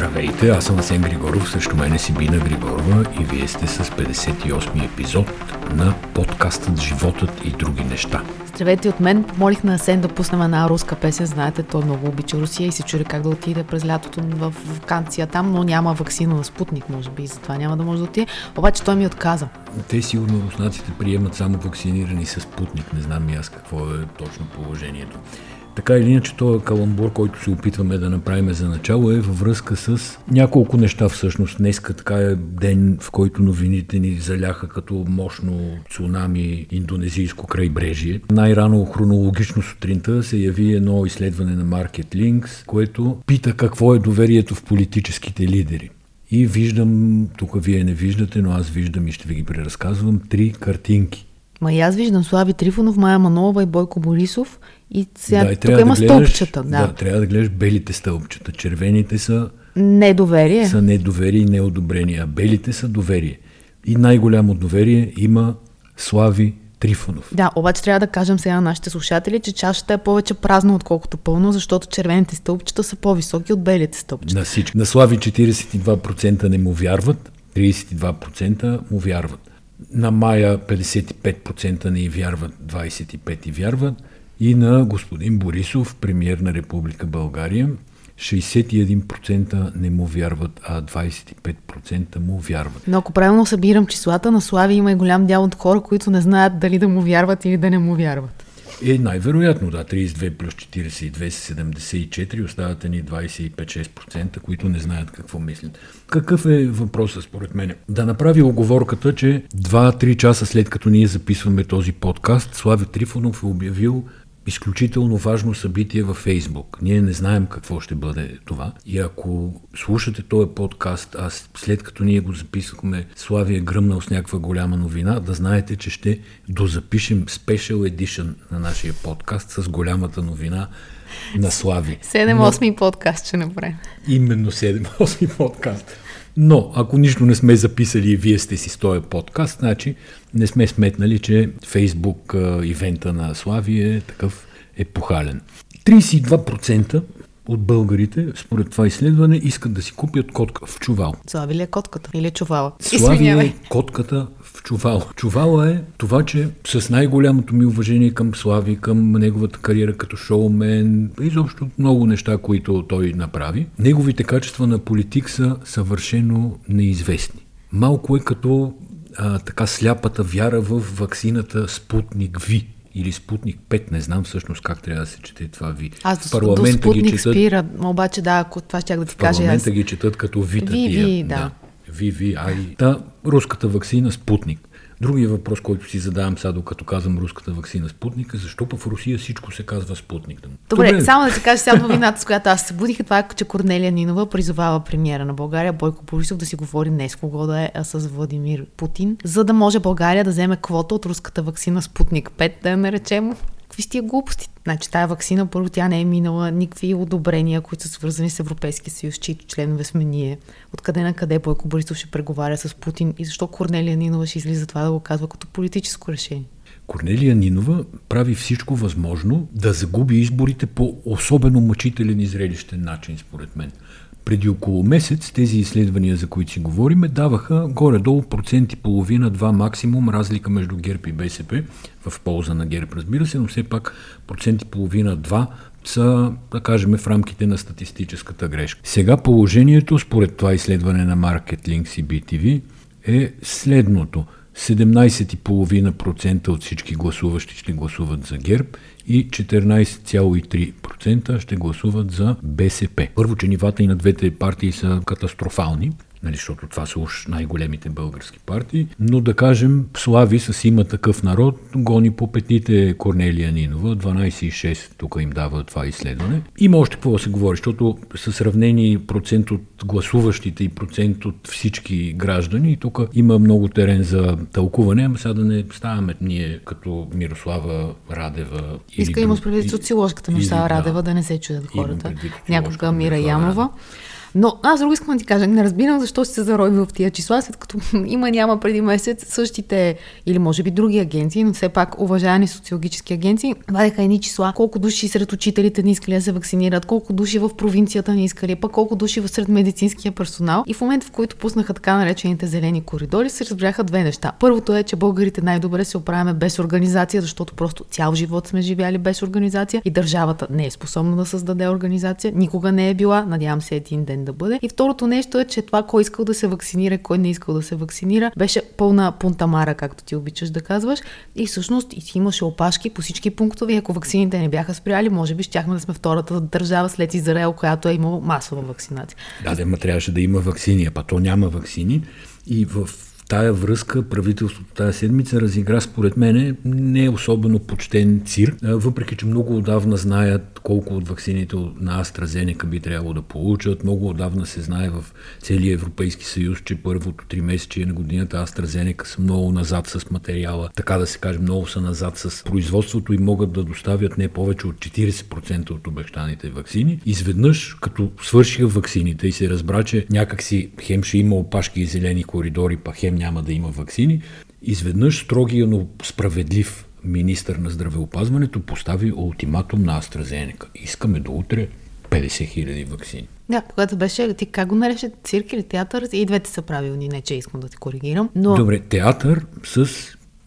Здравейте, аз съм Асен Григоров, също мене си Бина Григорова и вие сте с 58 епизод на подкастът Животът и други неща. Здравейте от мен. Молих на Асен да пуснем една руска песен. Знаете, той много обича Русия и се чури как да отиде през лятото в вакансия там, но няма вакцина на Спутник, може би, и затова няма да може да отиде. Обаче той ми отказа. Те сигурно руснаците приемат само вакцинирани с Спутник. Не знам и аз какво е точно положението. Така или иначе, този каламбур, който се опитваме да направим за начало, е във връзка с няколко неща всъщност. Днеска така е ден, в който новините ни заляха като мощно цунами индонезийско крайбрежие. Най-рано хронологично сутринта се яви едно изследване на Market Links, което пита какво е доверието в политическите лидери. И виждам, тук вие не виждате, но аз виждам и ще ви ги преразказвам, три картинки. Ма и аз виждам Слави Трифонов, Майя Манова и Бойко Борисов и сега да, и тук има да гледаш, стълбчета. Да. да, трябва да гледаш белите стълбчета. Червените са, Недоверие. са недоверие и неодобрение, а белите са доверие. И най-голямо доверие има Слави Трифонов. Да, обаче трябва да кажем сега на нашите слушатели, че чашата е повече празна, отколкото пълно, защото червените стълбчета са по-високи от белите стълбчета. На, всички. на Слави 42% не му вярват, 32% му вярват. На Мая 55% не й вярват, 25% и вярват. И на господин Борисов, премьер на Република България, 61% не му вярват, а 25% му вярват. Но ако правилно събирам числата, на Слави има и голям дял от хора, които не знаят дали да му вярват или да не му вярват. Е, най-вероятно, да, 32 плюс 42 са 74, остават ни 25-6%, които не знаят какво мислят. Какъв е въпросът според мен? Да направи оговорката, че 2-3 часа след като ние записваме този подкаст, Слави Трифонов е обявил изключително важно събитие във Фейсбук. Ние не знаем какво ще бъде това. И ако слушате този подкаст, аз след като ние го записахме, Слави е гръмнал с някаква голяма новина, да знаете, че ще дозапишем Special Edition на нашия подкаст с голямата новина на Слави. 7-8 подкаст ще направим. Именно 7-8 подкаст. Но, ако нищо не сме записали и вие сте си с този подкаст, значи не сме сметнали, че Фейсбук ивента на Слави е такъв епохален. 32% от българите, според това изследване, искат да си купят котка в чувал. Слави ли е котката? Или чувала? Слави е котката в чувал. Чувала е това, че с най-голямото ми уважение към Слави, към неговата кариера като шоумен, изобщо много неща, които той направи, неговите качества на политик са съвършено неизвестни. Малко е като а, така сляпата вяра в ваксината Спутник Ви или Спутник 5, не знам всъщност как трябва да се чете това ви. Аз до, до Спутник спира, обаче да, ако това ще да ти в кажа. парламента Аз... ги четат като Вита Ви, тия. ви, да. Ви, ай. Та, руската вакцина Спутник. Другия въпрос, който си задавам сега, докато казвам руската вакцина Спутник, е защо в Русия всичко се казва Спутник? Добре, Добре. само да ти кажа сега новината, с която аз се будих, това е, че Корнелия Нинова призовава премиера на България Бойко Борисов да си говори не с кого да е, с Владимир Путин, за да може България да вземе квота от руската вакцина Спутник 5, да я наречем. Какви сте глупости? Значи тая вакцина, първо тя не е минала никакви одобрения, които са свързани с Европейския съюз, чието членове сме ние. Откъде на къде Бойко Борисов ще преговаря с Путин и защо Корнелия Нинова ще излиза това да го казва като политическо решение? Корнелия Нинова прави всичко възможно да загуби изборите по особено мъчителен и зрелищен начин, според мен. Преди около месец тези изследвания, за които си говориме, даваха горе-долу процент и половина, два максимум разлика между ГЕРБ и БСП, в полза на ГЕРБ, разбира се, но все пак процент и половина, два са, да кажем, в рамките на статистическата грешка. Сега положението, според това изследване на Market Links и BTV, е следното. 17,5% от всички гласуващи ще гласуват за ГЕРБ и 14,3% ще гласуват за БСП. Първо, че нивата и на двете партии са катастрофални, нали, защото това са уж най-големите български партии, но да кажем, Слави с има такъв народ, гони по петите Корнелия Нинова, 12,6 тук им дава това изследване. Има още какво да се говори, защото са сравнени процент от гласуващите и процент от всички граждани и тук има много терен за тълкуване, ама сега да не ставаме ние като Мирослава Радева. или Иска има друг- и- социоложката Мирослава да. Радева, да не се чудят хората. Някога Мира Янова. Радева. Но аз друго искам да ти кажа, не разбирам защо си се зароби в тия числа, след като има няма преди месец същите, или може би други агенции, но все пак уважавани социологически агенции, вадеха едни числа, колко души сред учителите не искали да се вакцинират, колко души в провинцията не искали, пък колко души в сред медицинския персонал. И в момента, в който пуснаха така наречените зелени коридори, се разбряха две неща. Първото е, че българите най-добре се оправяме без организация, защото просто цял живот сме живяли без организация и държавата не е способна да създаде организация, никога не е била, надявам се един ден да бъде. И второто нещо е, че това кой искал да се вакцинира, кой не искал да се вакцинира, беше пълна пунтамара, както ти обичаш да казваш. И всъщност и имаше опашки по всички пунктове. Ако вакцините не бяха спряли, може би щяхме да сме втората държава след Израел, която е имала масова вакцинация. Да, да, трябваше да има вакцини, а то няма вакцини. И в тая връзка правителството тая седмица разигра според мен не е особено почтен цирк, въпреки че много отдавна знаят колко от вакцините на AstraZeneca би трябвало да получат. Много отдавна се знае в целия Европейски съюз, че първото три месече на годината AstraZeneca са много назад с материала, така да се каже, много са назад с производството и могат да доставят не повече от 40% от обещаните вакцини. Изведнъж, като свършиха вакцините и се разбра, че някакси хем ще има опашки и зелени коридори, па хем няма да има вакцини, изведнъж строгия, но справедлив министър на здравеопазването постави ултиматум на AstraZeneca. Искаме до утре 50 хиляди вакцини. Да, когато беше, ти как го нареше, цирк или театър? И двете са правилни, не че искам да ти коригирам. Но... Добре, театър с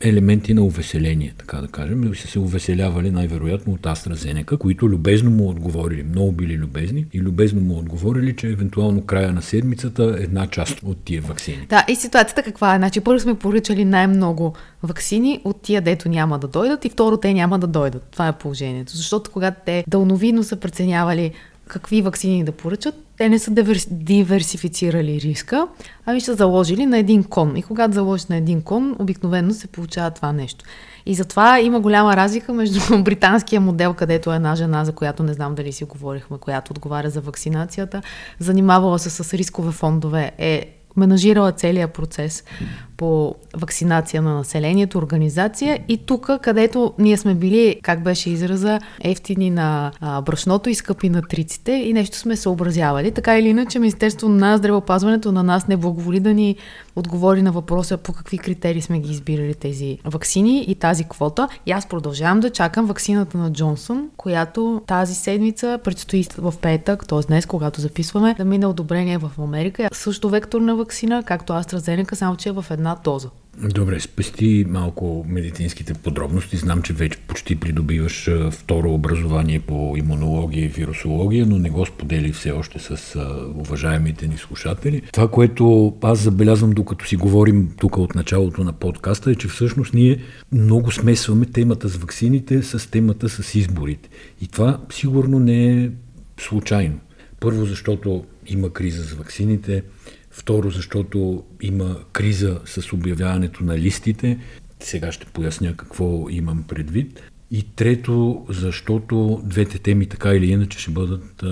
елементи на увеселение, така да кажем. И са се увеселявали най-вероятно от AstraZeneca, които любезно му отговорили, много били любезни и любезно му отговорили, че евентуално края на седмицата една част от тия вакцини. Да, и ситуацията каква е? Значи първо сме поръчали най-много вакцини от тия, дето няма да дойдат и второ, те няма да дойдат. Това е положението. Защото когато те дълновидно са преценявали какви вакцини да поръчат, те не са диверсифицирали риска, ами са заложили на един кон. И когато заложиш на един кон, обикновено се получава това нещо. И затова има голяма разлика между британския модел, където е една жена, за която не знам дали си говорихме, която отговаря за вакцинацията, занимавала се с рискове фондове, е менажирала целият процес по вакцинация на населението, организация и тук, където ние сме били, как беше израза, ефтини на брашното и скъпи на триците и нещо сме съобразявали. Така или иначе, Министерство на здравеопазването на нас не благоволи да ни отговори на въпроса по какви критерии сме ги избирали тези вакцини и тази квота. И аз продължавам да чакам вакцината на Джонсон, която тази седмица предстои в петък, т.е. днес, когато записваме, да мине одобрение в Америка. Също векторна вакцина, както AstraZeneca, само че е в една доза. Добре, спести малко медицинските подробности. Знам, че вече почти придобиваш второ образование по имунология и вирусология, но не го сподели все още с уважаемите ни слушатели. Това, което аз забелязвам докато си говорим тук от началото на подкаста е, че всъщност ние много смесваме темата с ваксините с темата с изборите. И това сигурно не е случайно. Първо, защото има криза с ваксините, Второ, защото има криза с обявяването на листите. Сега ще поясня какво имам предвид. И трето, защото двете теми така или иначе ще бъдат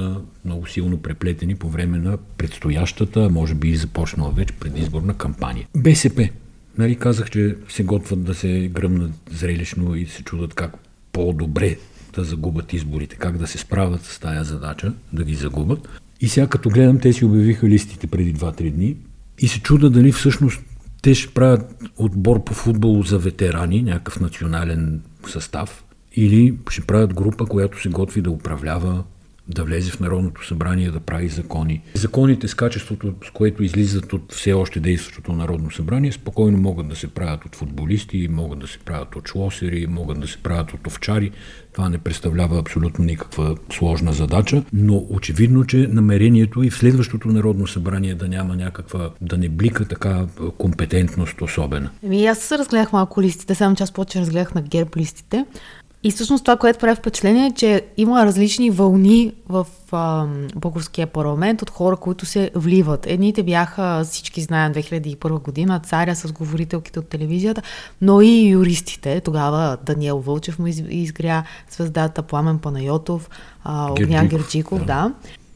много силно преплетени по време на предстоящата, може би и започнала вече предизборна кампания. БСП. Нали казах, че се готвят да се гръмнат зрелищно и се чудат как по-добре да загубят изборите, как да се справят с тая задача, да ги загубят. И сега като гледам, те си обявиха листите преди 2-3 дни. И се чуда дали всъщност те ще правят отбор по футбол за ветерани, някакъв национален състав, или ще правят група, която се готви да управлява, да влезе в Народното събрание, да прави закони. Законите с качеството, с което излизат от все още действащото Народно събрание, спокойно могат да се правят от футболисти, могат да се правят от шлосери, могат да се правят от овчари. Това не представлява абсолютно никаква сложна задача, но очевидно, че намерението и в следващото Народно събрание да няма някаква, да не блика така компетентност особена. Еми, аз разгледах малко листите, само аз повече разгледах на герб листите. И всъщност това, което прави впечатление е, че има различни вълни в а, българския парламент от хора, които се вливат. Едните бяха, всички знаят, 2001 година, царя с говорителките от телевизията, но и юристите. Тогава Даниел Вълчев му изгря звездата, Пламен Панайотов, а, Огнян Герджиков, да. да.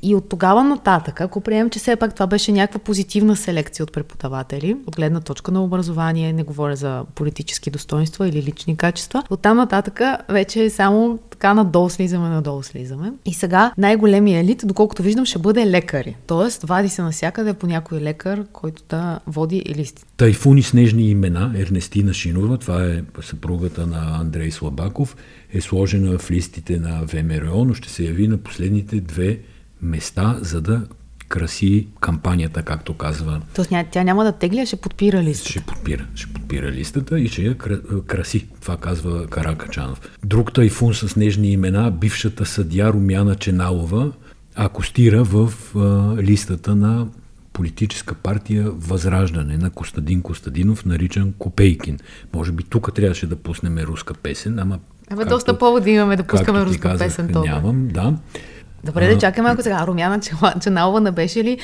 И от тогава нататък, ако приемем, че все пак това беше някаква позитивна селекция от преподаватели, от гледна точка на образование, не говоря за политически достоинства или лични качества, от там нататък вече само така надолу слизаме, надолу слизаме. И сега най-големият елит, доколкото виждам, ще бъде лекари. Тоест, вади се навсякъде по някой лекар, който да води листи. Тайфуни снежни имена, Ернестина Шинова, това е съпругата на Андрей Слабаков, е сложена в листите на ВМРО, но ще се яви на последните две места, за да краси кампанията, както казва. Тоест тя няма да тегля, ще подпира листата. Ще подпира, ще подпира листата и ще я краси. Това казва Каракачанов. Друг тайфун с нежни имена, бившата съдя Румяна Ченалова, акостира в а, листата на политическа партия Възраждане на Костадин Костадинов, наричан Копейкин. Може би тук трябваше да пуснем руска песен, ама... Абе, доста поводи имаме да пускаме руска казах, песен. Това. Нямам, да. Добре, да чакай малко сега. Румяна Чаналова не беше ли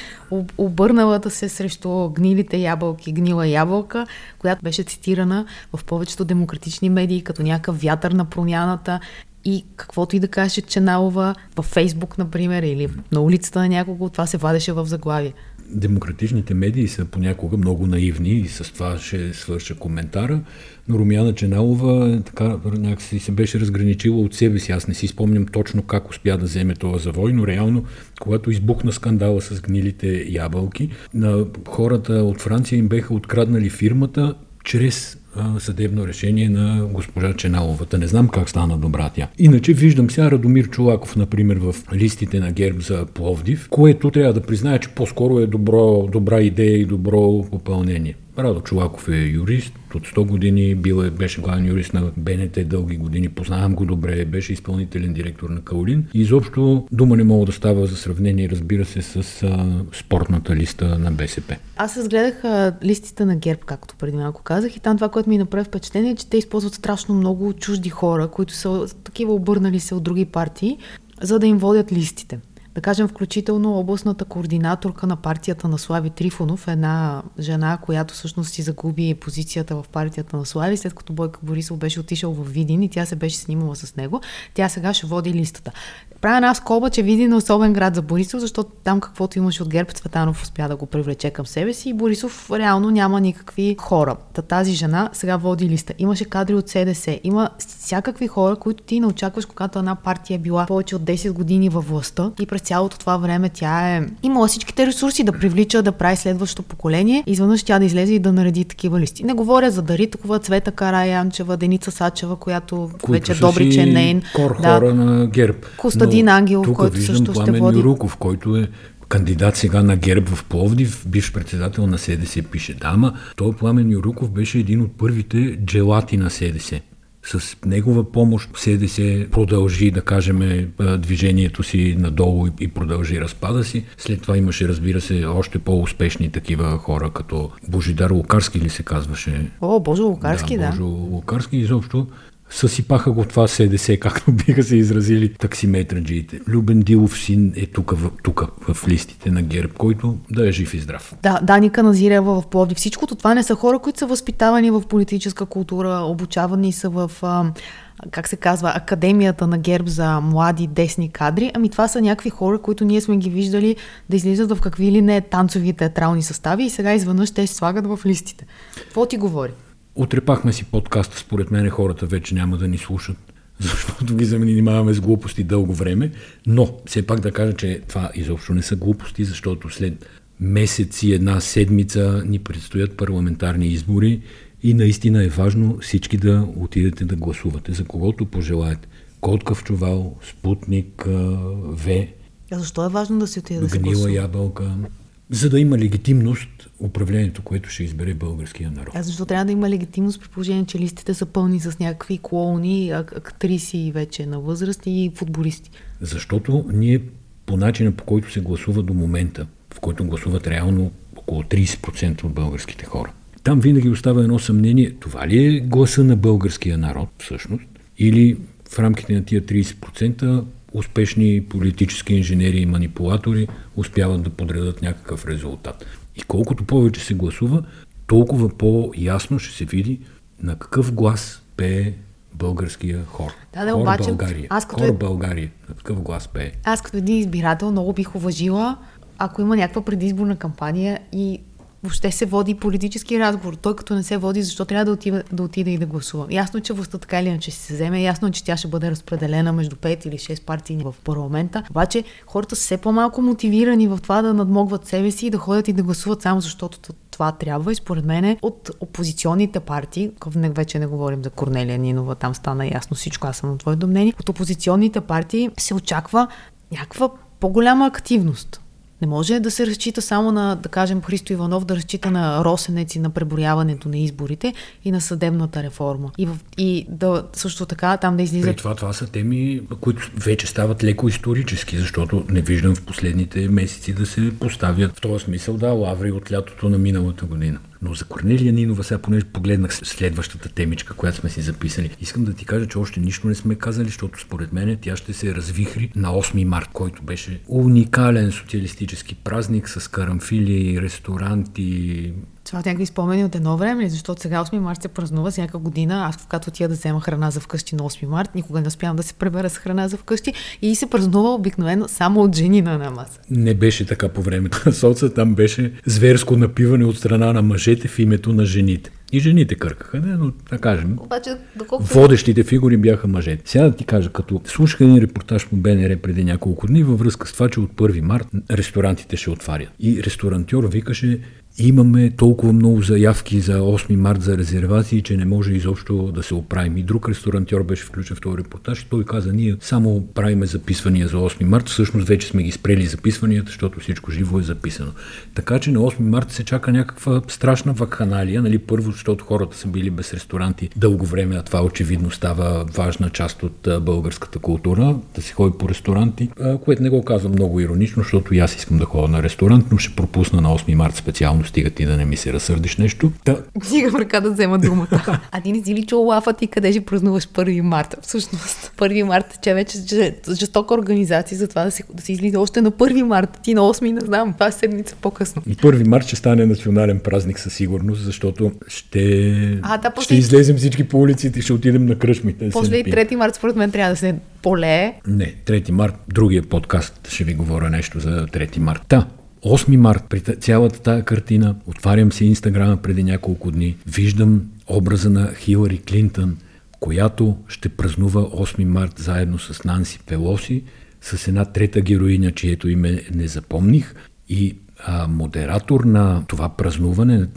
обърналата се срещу гнилите ябълки, гнила ябълка, която беше цитирана в повечето демократични медии като някакъв вятър на промяната и каквото и да каже Чаналова във Фейсбук, например, или на улицата на някого, това се вадеше в заглавие демократичните медии са понякога много наивни и с това ще свърша коментара, но Румяна Ченалова така някакси се беше разграничила от себе си. Аз не си спомням точно как успя да вземе това завой, но реално, когато избухна скандала с гнилите ябълки, на хората от Франция им беха откраднали фирмата чрез съдебно решение на госпожа Ченаловата. Не знам как стана добра тя. Иначе виждам сега Радомир Чулаков, например, в листите на герб за Пловдив, което трябва да призная, че по-скоро е добро, добра идея и добро попълнение. Радо Чулаков е юрист, от 100 години бил е, беше главен юрист на БНТ дълги години, познавам го добре, беше изпълнителен директор на Каолин. И изобщо дума не мога да става за сравнение, разбира се, с а, спортната листа на БСП. Аз разгледах листите на ГЕРБ, както преди малко казах, и там това, което ми направи впечатление, е, че те използват страшно много чужди хора, които са такива обърнали се от други партии, за да им водят листите да кажем, включително областната координаторка на партията на Слави Трифонов, една жена, която всъщност си загуби позицията в партията на Слави, след като Бойко Борисов беше отишъл в Видин и тя се беше снимала с него. Тя сега ще води листата. Правя една скоба, че види на особен град за Борисов, защото там каквото имаше от ГЕРБ, Цветанов успя да го привлече към себе си и Борисов реално няма никакви хора. Та тази жена сега води листа. Имаше кадри от СДС, има всякакви хора, които ти не очакваш, когато една партия е била повече от 10 години във властта и през цялото това време тя е имала всичките ресурси да привлича, да прави следващото поколение. Изведнъж тя да излезе и да нареди такива листи. Не говоря за Даритокова, Цвета Караянчева, Деница Сачева, която Които вече добри, че нейн. Кор да, хора на ГЕРБ. Костадин Ангелов, който също ще води. Юруков, който е кандидат сега на ГЕРБ в Пловдив, бивш председател на СДС, пише дама. Той Пламен Юруков беше един от първите джелати на СДС. С негова помощ СДС продължи, да кажем, движението си надолу и продължи разпада си. След това имаше, разбира се, още по-успешни такива хора, като Божидар Лукарски ли се казваше? О, Божо Лукарски, да. да. Божо Лукарски изобщо съсипаха го това СДС, както биха се изразили таксиметраджиите. Любен Дилов син е тук, тук в листите на ГЕРБ, който да е жив и здрав. Да, Даника Назирева в Пловди. Всичкото това не са хора, които са възпитавани в политическа култура, обучавани са в как се казва, Академията на ГЕРБ за млади десни кадри, ами това са някакви хора, които ние сме ги виждали да излизат в какви ли не танцови театрални състави и сега изведнъж те слагат в листите. Какво ти говори? Отрепахме си подкаста, според мен хората вече няма да ни слушат, защото ги занимаваме с глупости дълго време, но все пак да кажа, че това изобщо не са глупости, защото след месец и една седмица ни предстоят парламентарни избори и наистина е важно всички да отидете да гласувате за когото пожелаете. Коткав чувал, Спутник, В. А защо е важно да се отиде да се гласува? Гнила ябълка. За да има легитимност управлението, което ще избере българския народ. А защо трябва да има легитимност при положение, че листите са пълни с някакви клоуни, актриси вече на възраст и футболисти? Защото ние по начина по който се гласува до момента, в който гласуват реално около 30% от българските хора. Там винаги остава едно съмнение, това ли е гласа на българския народ всъщност, или в рамките на тия 30% успешни политически инженери и манипулатори успяват да подредат някакъв резултат. И колкото повече се гласува, толкова по-ясно ще се види на какъв глас пее българския хор. Да, да, хор обаче, България. аз като хор е- България. На такъв глас пее. Аз като един избирател много бих уважила, ако има някаква предизборна кампания и въобще се води политически разговор. Той като не се води, защо трябва да отида, да отида и да гласува? Ясно че властта така или иначе ще се вземе, ясно че тя ще бъде разпределена между 5 или 6 партии в парламента. Обаче хората са все по-малко мотивирани в това да надмогват себе си и да ходят и да гласуват само защото това трябва. И според мен от опозиционните партии, вече не говорим за Корнелия Нинова, там стана ясно всичко, аз съм на твоето мнение, от опозиционните партии се очаква някаква по-голяма активност. Не може да се разчита само на, да кажем, Христо Иванов да разчита на Росенец и на преброяването на изборите и на съдебната реформа. И, в, и да също така там да При излизат това, това са теми, които вече стават леко исторически, защото не виждам в последните месеци да се поставят в този смисъл, да, лаври от лятото на миналата година. Но за Корнелия Нинова, сега понеже погледнах следващата темичка, която сме си записали, искам да ти кажа, че още нищо не сме казали, защото според мен тя ще се развихри на 8 март, който беше уникален социалистически празник с карамфили, ресторанти, Това някакви спомени от едно време, защото сега 8 март се празнува всяка година. Аз когато отида да взема храна за вкъщи на 8 март, никога не успявам да се пребера с храна за вкъщи и се празнува обикновено само от жени на една маса. Не беше така по времето на соца, там беше зверско напиване от страна на мъжете в името на жените. И жените къркаха, не, но да кажем, Обаче, доколкото... водещите фигури бяха мъжете. Сега да ти кажа, като слушах един репортаж по БНР преди няколко дни във връзка с това, че от 1 март ресторантите ще отварят. И ресторантьор викаше, имаме толкова много заявки за 8 март за резервации, че не може изобщо да се оправим. И друг ресторантьор беше включен в този репортаж той каза, ние само правиме записвания за 8 март, всъщност вече сме ги спрели записванията, защото всичко живо е записано. Така че на 8 март се чака някаква страшна вакханалия, нали, първо, защото хората са били без ресторанти дълго време, а това очевидно става важна част от българската култура, да се ходи по ресторанти, което не го казвам много иронично, защото и аз искам да ходя на ресторант, но ще пропусна на 8 март специално, стига ти да не ми се разсърдиш нещо. Та, Дигам ръка да взема думата. а ти не си ли чул лафа ти къде ще празнуваш 1 марта? Всъщност, 1 марта, че вече е жестока организация за това да се, да се излиза още на 1 марта. Ти на 8 не знам, това е седмица по-късно. И 1 март ще стане национален празник със сигурност, защото ще, А, да, после- ще излезем всички по улиците и ще отидем на кръчмите. После и напием. 3 марта, според мен, трябва да се полее. Не, 3 март, другия подкаст ще ви говоря нещо за 3 март. Та, 8 март, при та- цялата тая картина, отварям си инстаграма преди няколко дни, виждам образа на Хилари Клинтън, която ще празнува 8 март заедно с Нанси Пелоси, с една трета героиня, чието име не запомних, и а, модератор на това празнуване,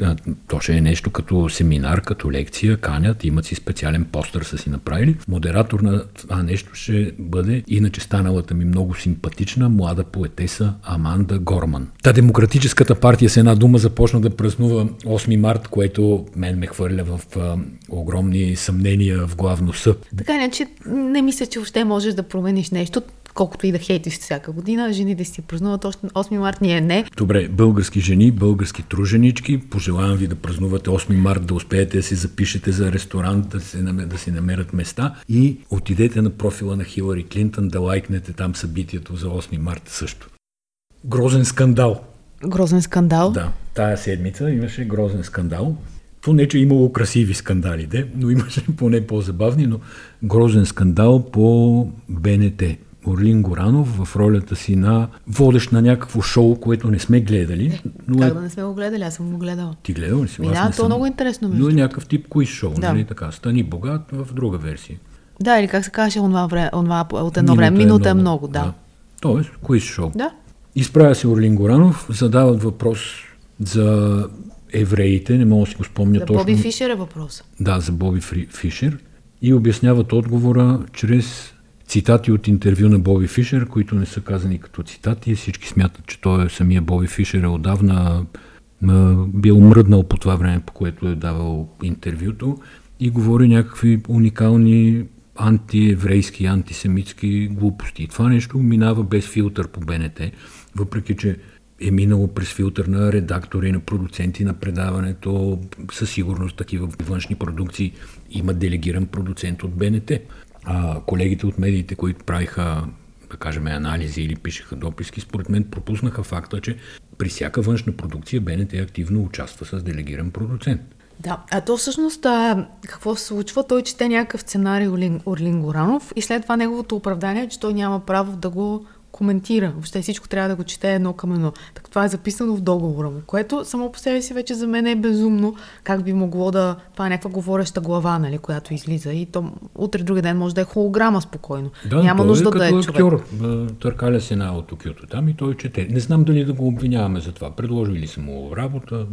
то ще е нещо като семинар, като лекция, канят, имат си специален постър са си направили. Модератор на това нещо ще бъде иначе станалата ми много симпатична млада поетеса Аманда Горман. Та Демократическата партия с една дума започна да празнува 8 март, което мен ме хвърля в а, огромни съмнения в главно съ. Така иначе не мисля, че въобще можеш да промениш нещо, колкото и да хейтиш всяка година. Жените си празнуват още 8 март, ние не. Добре, български жени, български труженички, пожелавам ви да празнувате 8 март, да успеете да си запишете за ресторант, да, намер- да си намерят места и отидете на профила на Хилари Клинтън да лайкнете там събитието за 8 март също. Грозен скандал. Грозен скандал. Да, тая седмица имаше грозен скандал. То не, че имало красиви скандали, де, но имаше поне по-забавни, но грозен скандал по БНТ. Орлин Горанов в ролята си на водещ на някакво шоу, което не сме гледали. Но е... Как да не сме го гледали? Аз съм го гледала. Ти гледал ли си? Ми да, то е съм. много интересно, Но между е някакъв тип куиз шоу, Да. нали така? Стани богат в друга версия. Да, или как се казваше онова, време, онова от едно време. Минута е много, да. Тоест, куиз шоу. Да. Изправя се Орлин Горанов, задават въпрос за евреите, не мога да си го спомня За точно. Боби Фишер е въпрос. Да, за Боби Фри, Фишер. И обясняват отговора чрез цитати от интервю на Боби Фишер, които не са казани като цитати. Всички смятат, че той е самия Боби Фишер е отдавна м, бил мръднал по това време, по което е давал интервюто и говори някакви уникални антиеврейски, антисемитски глупости. И това нещо минава без филтър по БНТ, въпреки че е минало през филтър на редактори, на продуценти на предаването. Със сигурност такива външни продукции има делегиран продуцент от БНТ. А колегите от медиите, които правиха да кажем, анализи или пишеха дописки, според мен пропуснаха факта, че при всяка външна продукция БНТ активно участва с делегиран продуцент. Да, а то всъщност а, какво се случва? Той чете някакъв сценарий Орлин, Орлин Горанов и след това неговото оправдание е, че той няма право да го коментира. Въобще всичко трябва да го чете едно към едно. Так това е записано в договора му, което само по себе си вече за мен е безумно. Как би могло да... Това е някаква говореща глава, нали, която излиза и то утре други ден може да е холограма спокойно. Да, Няма той нужда е да е като човек. актьор. Търкаля се една от Токиото там и той чете. Не знам дали да го обвиняваме за това. Предложили са му работа,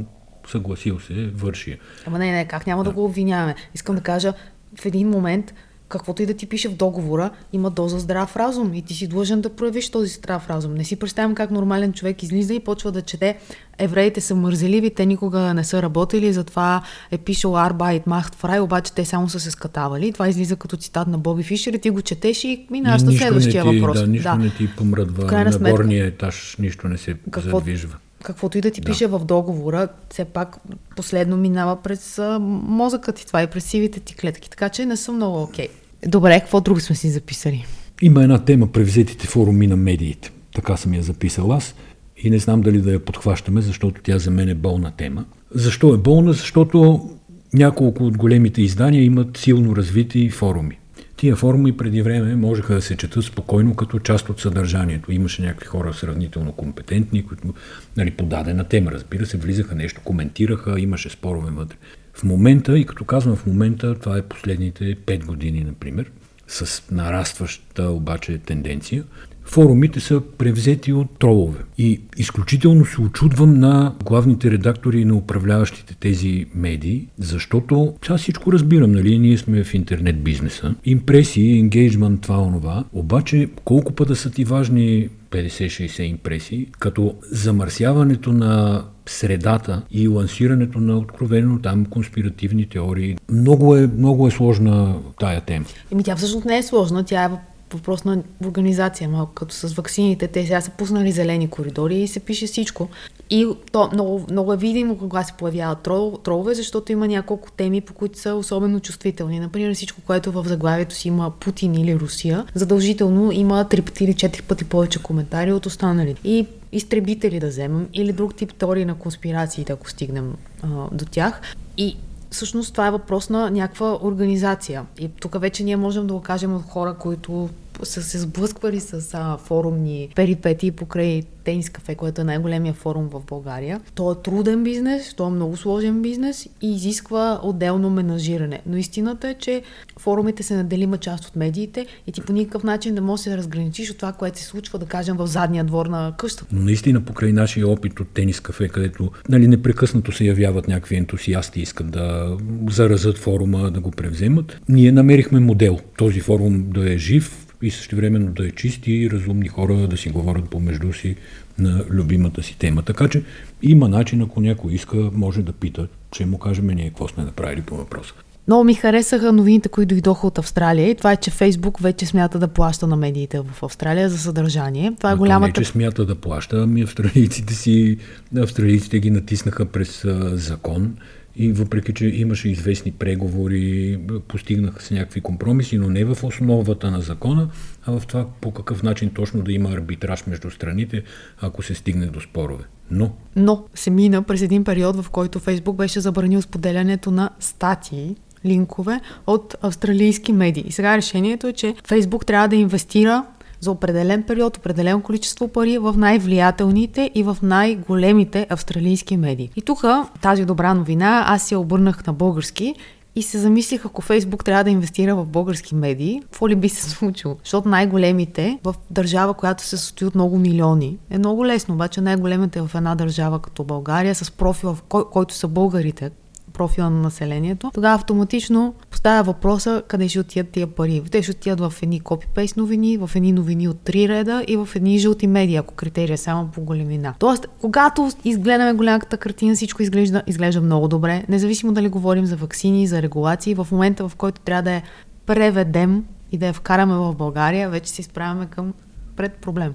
съгласил се, върши. Ама не, не, как няма да го обвиняваме? Искам да кажа, в един момент, каквото и да ти пише в договора, има доза здрав разум и ти си длъжен да проявиш този здрав разум. Не си представям как нормален човек излиза и почва да чете евреите са мързеливи, те никога не са работили, затова е пишел Arbeit macht frei, обаче те само са се скатавали. Това излиза като цитат на Боби Фишер и ти го четеш и минаваш на следващия ти, въпрос. Да, нищо да. не ти помръдва. В крайна на горния етаж нищо не се Какво- задвижва. Каквото и да ти Да. пише в договора, все пак последно минава през а, мозъкът ти това и през сивите ти клетки. Така че не съм много окей. Добре, какво друго сме си записали? Има една тема превзетите форуми на медиите. Така съм я записал аз и не знам дали да я подхващаме, защото тя за мен е болна тема. Защо е болна? Защото няколко от големите издания имат силно развити форуми. Тия форуми преди време можеха да се четат спокойно като част от съдържанието. Имаше някакви хора сравнително компетентни, които нали, по тема, разбира се, влизаха нещо, коментираха, имаше спорове вътре. В момента, и като казвам в момента, това е последните 5 години, например, с нарастваща обаче тенденция, форумите са превзети от тролове. И изключително се очудвам на главните редактори и на управляващите тези медии, защото аз всичко разбирам, нали, ние сме в интернет бизнеса. Импресии, енгейджмент, това, онова. Обаче, колко пъта са ти важни 50-60 импресии, като замърсяването на средата и лансирането на откровено там конспиративни теории. Много е, много е сложна тая тема. Еми тя всъщност не е сложна, тя е въпрос на организация, малко като с ваксините. Те сега са пуснали зелени коридори и се пише всичко. И то много, много е видимо кога се появяват трол, тролове, защото има няколко теми, по които са особено чувствителни. Например, всичко, което в заглавието си има Путин или Русия, задължително има три пъти или четири пъти повече коментари от останалите. И изтребители да вземем или друг тип теории на конспирациите, ако стигнем а, до тях. И всъщност това е въпрос на някаква организация. И тук вече ние можем да го кажем от хора, които са се сблъсквали с а, форумни перипети покрай тенис кафе, което е най-големия форум в България. То е труден бизнес, то е много сложен бизнес и изисква отделно менажиране. Но истината е, че форумите са неделима част от медиите и ти по никакъв начин не можеш да се разграничиш от това, което се случва, да кажем, в задния двор на къщата. Но наистина покрай нашия опит от тенис кафе, където нали, непрекъснато се явяват някакви ентусиасти, искат да заразят форума, да го превземат, ние намерихме модел. Този форум да е жив и същевременно да е чист и разумни хора да си говорят помежду си на любимата си тема. Така че има начин, ако някой иска, може да пита, че му кажем ние какво сме направили по въпроса. Много ми харесаха новините, които дойдоха от Австралия и това е, че Фейсбук вече смята да плаща на медиите в Австралия за съдържание. Това е голямата... Не, че смята да плаща, ами австралийците си, австралийците ги натиснаха през а, закон и въпреки, че имаше известни преговори, постигнаха се някакви компромиси, но не в основата на закона, а в това по какъв начин точно да има арбитраж между страните, ако се стигне до спорове. Но Но се мина през един период, в който Фейсбук беше забранил споделянето на статии, линкове от австралийски медии. И сега решението е, че Фейсбук трябва да инвестира за определен период, определено количество пари в най-влиятелните и в най-големите австралийски медии. И тук тази добра новина аз се обърнах на български и се замислих, ако Фейсбук трябва да инвестира в български медии, какво ли би се случило? Защото най-големите в държава, която се състои от много милиони, е много лесно, обаче най-големите в една държава като България, с профила, в кой, който са българите, профила на населението, тогава автоматично поставя въпроса къде ще отидат тия пари. Те ще отидат в едни копипейст новини, в едни новини от три реда и в едни жълти медии, ако критерия е само по големина. Тоест, когато изгледаме голямата картина, всичко изглежда, изглежда много добре, независимо дали говорим за вакцини, за регулации, в момента в който трябва да я преведем и да я вкараме в България, вече се изправяме към пред проблем.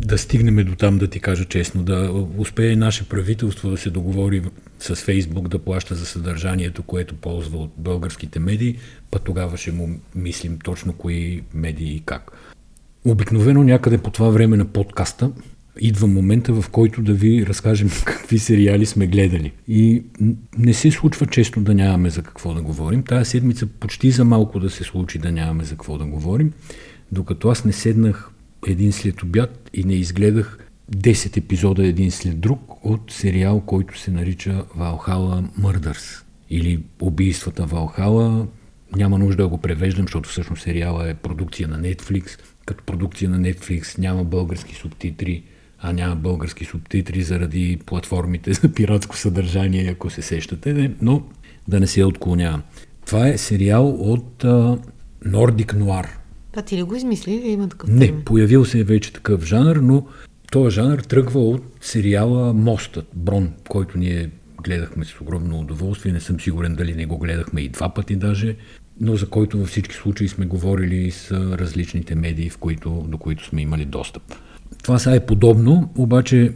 Да стигнем до там, да ти кажа честно, да успее наше правителство да се договори с Фейсбук да плаща за съдържанието, което ползва от българските медии, па тогава ще му мислим точно кои медии и как. Обикновено някъде по това време на подкаста идва момента, в който да ви разкажем какви сериали сме гледали. И не се случва често да нямаме за какво да говорим. Тая седмица почти за малко да се случи да нямаме за какво да говорим, докато аз не седнах един след обяд и не изгледах 10 епизода един след друг от сериал, който се нарича Valhalla Murders или Убийствата Валхала. Няма нужда да го превеждам, защото всъщност сериала е продукция на Netflix. Като продукция на Netflix няма български субтитри, а няма български субтитри заради платформите за пиратско съдържание, ако се сещате, но да не се отклонявам. Това е сериал от а, Nordic Това ти ли го измисли или има такъв Не, термин? появил се вече такъв жанр, но този жанр тръгва от сериала Мостът, Брон, който ние гледахме с огромно удоволствие. Не съм сигурен дали не го гледахме и два пъти даже, но за който във всички случаи сме говорили с различните медии, в които, до които сме имали достъп. Това са е подобно, обаче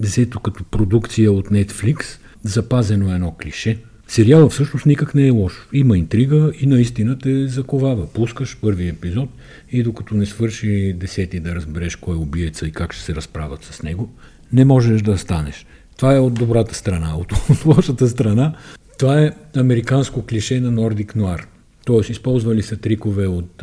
взето като продукция от Netflix, запазено е едно клише. Сериала всъщност никак не е лош. Има интрига и наистина те заковава. Пускаш първи епизод и докато не свърши десети да разбереш кой е убиеца и как ще се разправят с него, не можеш да станеш. Това е от добрата страна. От, от лошата страна, това е американско клише на Nordic Noir. Тоест, използвали са трикове от,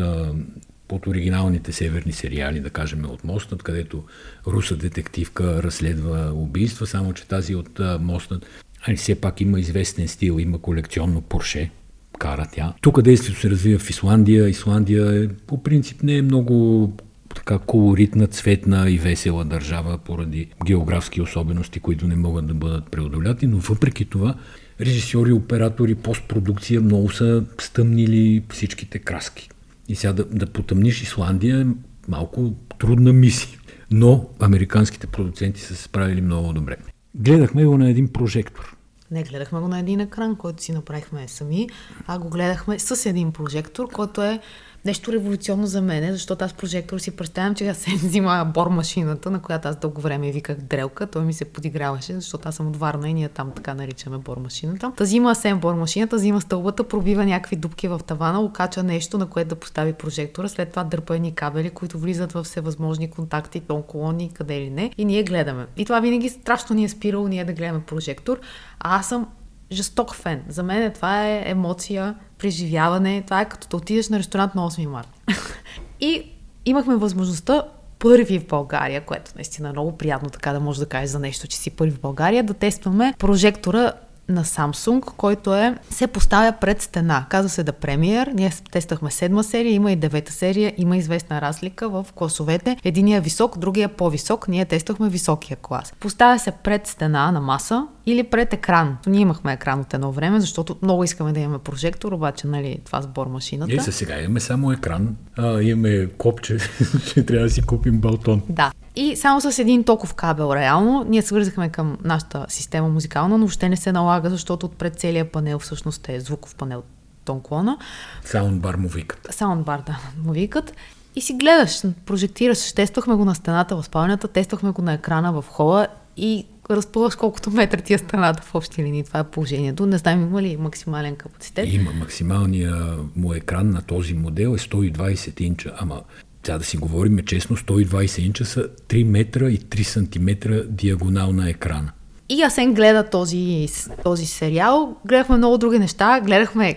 от оригиналните северни сериали, да кажем от Мостът, където руса детективка разследва убийства, само че тази от Мостът али все пак има известен стил, има колекционно Порше, кара тя. Тук действието се развива в Исландия. Исландия е, по принцип не е много така колоритна, цветна и весела държава поради географски особености, които не могат да бъдат преодоляти, но въпреки това режисьори, оператори, постпродукция много са стъмнили всичките краски. И сега да, да потъмниш Исландия е малко трудна мисия. Но американските продуценти са се справили много добре. Гледахме го на един прожектор. Не, гледахме го на един екран, който си направихме сами, а го гледахме с един прожектор, който е нещо революционно за мен, защото аз прожектор си представям, че аз се взима бор машината, на която аз дълго време виках дрелка. Той ми се подиграваше, защото аз съм от Варна и ние там така наричаме бор машината. Та взима Асен бор машината, взима стълбата, пробива някакви дупки в тавана, окача нещо, на което да постави прожектора, след това дърпа едни кабели, които влизат в всевъзможни контакти, тон колони, къде или не. И ние гледаме. И това винаги страшно ни е спирало ние да гледаме прожектор. А аз съм жесток фен. За мен това е емоция, преживяване. Това е като да отидеш на ресторант на 8 марта. и имахме възможността първи в България, което наистина е много приятно така да може да кажеш за нещо, че си първи в България, да тестваме прожектора на Samsung, който е, се поставя пред стена. Казва се да премиер. Ние тестахме седма серия, има и девета серия, има известна разлика в класовете. Единият е висок, другия е по-висок. Ние тестахме високия клас. Поставя се пред стена на маса или пред екран. Ние имахме екран от едно време, защото много искаме да имаме прожектор, обаче, нали, това сбор машината. Ние сега имаме само екран, а, имаме копче, че трябва да си купим балтон. Да. И само с един токов кабел, реално, ние свързахме към нашата система музикална, но въобще не се налага, защото отпред целият панел всъщност е звуков панел тонклона. Саундбар му викат. Саундбар, да, му викат. И си гледаш, прожектираш, тествахме го на стената в спалнята, тествахме го на екрана в хола и разпълваш колкото метра ти е стената в общи линии. Това е положението. Не знам има ли максимален капацитет. Има. Максималния му екран на този модел е 120 инча, ама сега да си говорим честно, 120 инча са 3 метра и 3 сантиметра диагонал на екрана. И Асен гледа този, този сериал. Гледахме много други неща. Гледахме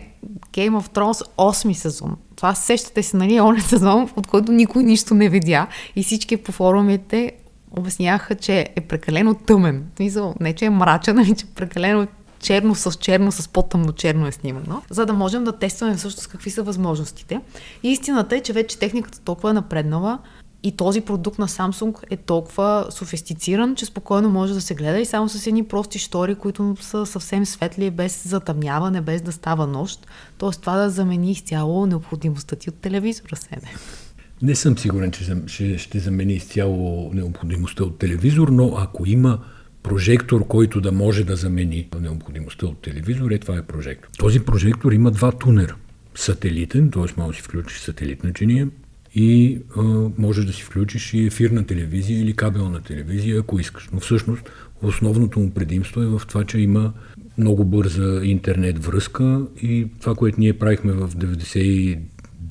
Game of Thrones 8 сезон. Това сещате се, нали, он сезон, от който никой нищо не видя. И всички по форумите обясняха, че е прекалено тъмен. Мисъл, не, че е мрачен, ами че е прекалено черно с черно, с по-тъмно черно е снимано, за да можем да тестваме всъщност какви са възможностите. И истината е, че вече техниката толкова е напреднала, и този продукт на Samsung е толкова софистициран, че спокойно може да се гледа и само с едни прости штори, които са съвсем светли, без затъмняване, без да става нощ. Тоест това да замени изцяло необходимостта ти от телевизора, Седе. Не съм сигурен, че ще, замени изцяло необходимостта от телевизор, но ако има прожектор, който да може да замени необходимостта от телевизор, е това е прожектор. Този прожектор има два тунера. Сателитен, т.е. може да си включиш сателитна чиния и а, можеш да си включиш и ефирна телевизия или кабелна телевизия, ако искаш. Но всъщност основното му предимство е в това, че има много бърза интернет връзка и това, което ние правихме в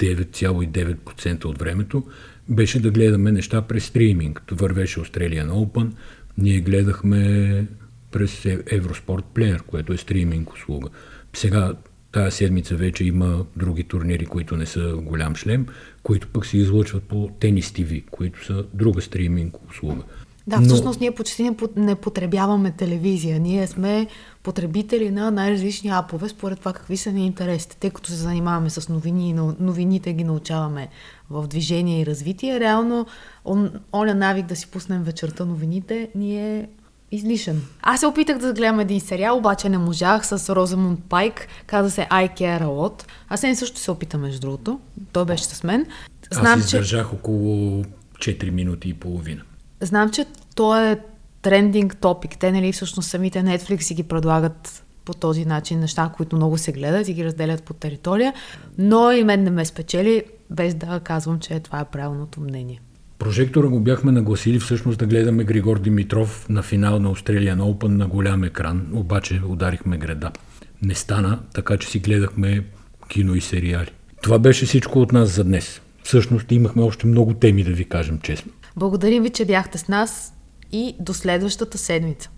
99,9% от времето, беше да гледаме неща през стриминг. Вървеше Australian Open, ние гледахме през Евроспорт Плеер, което е стриминг услуга. Сега Тая седмица вече има други турнири, които не са голям шлем, които пък се излъчват по Тенис ТВ, които са друга стриминг услуга. Да, Но... всъщност ние почти не, не потребяваме телевизия. Ние сме потребители на най-различни апове, според това какви са ни интересите. Тъй като се занимаваме с новини и новините ги научаваме в движение и развитие, реално он, оня навик да си пуснем вечерта новините ни е излишен. Аз се опитах да гледам един сериал, обаче не можах с Розамунд Пайк. Каза се I Care A Lot. Аз не също се опита, между другото. Той беше с мен. Знам, Аз издържах че... около 4 минути и половина. Знам, че той е трендинг топик. Те, нали, всъщност самите Netflix си ги предлагат по този начин неща, които много се гледат и ги разделят по територия, но и мен не ме спечели, без да казвам, че това е правилното мнение. Прожектора го бяхме нагласили всъщност да гледаме Григор Димитров на финал на Australian Open на голям екран, обаче ударихме града. Не стана, така че си гледахме кино и сериали. Това беше всичко от нас за днес. Всъщност имахме още много теми да ви кажем честно. Благодарим ви, че бяхте с нас и до следващата седмица.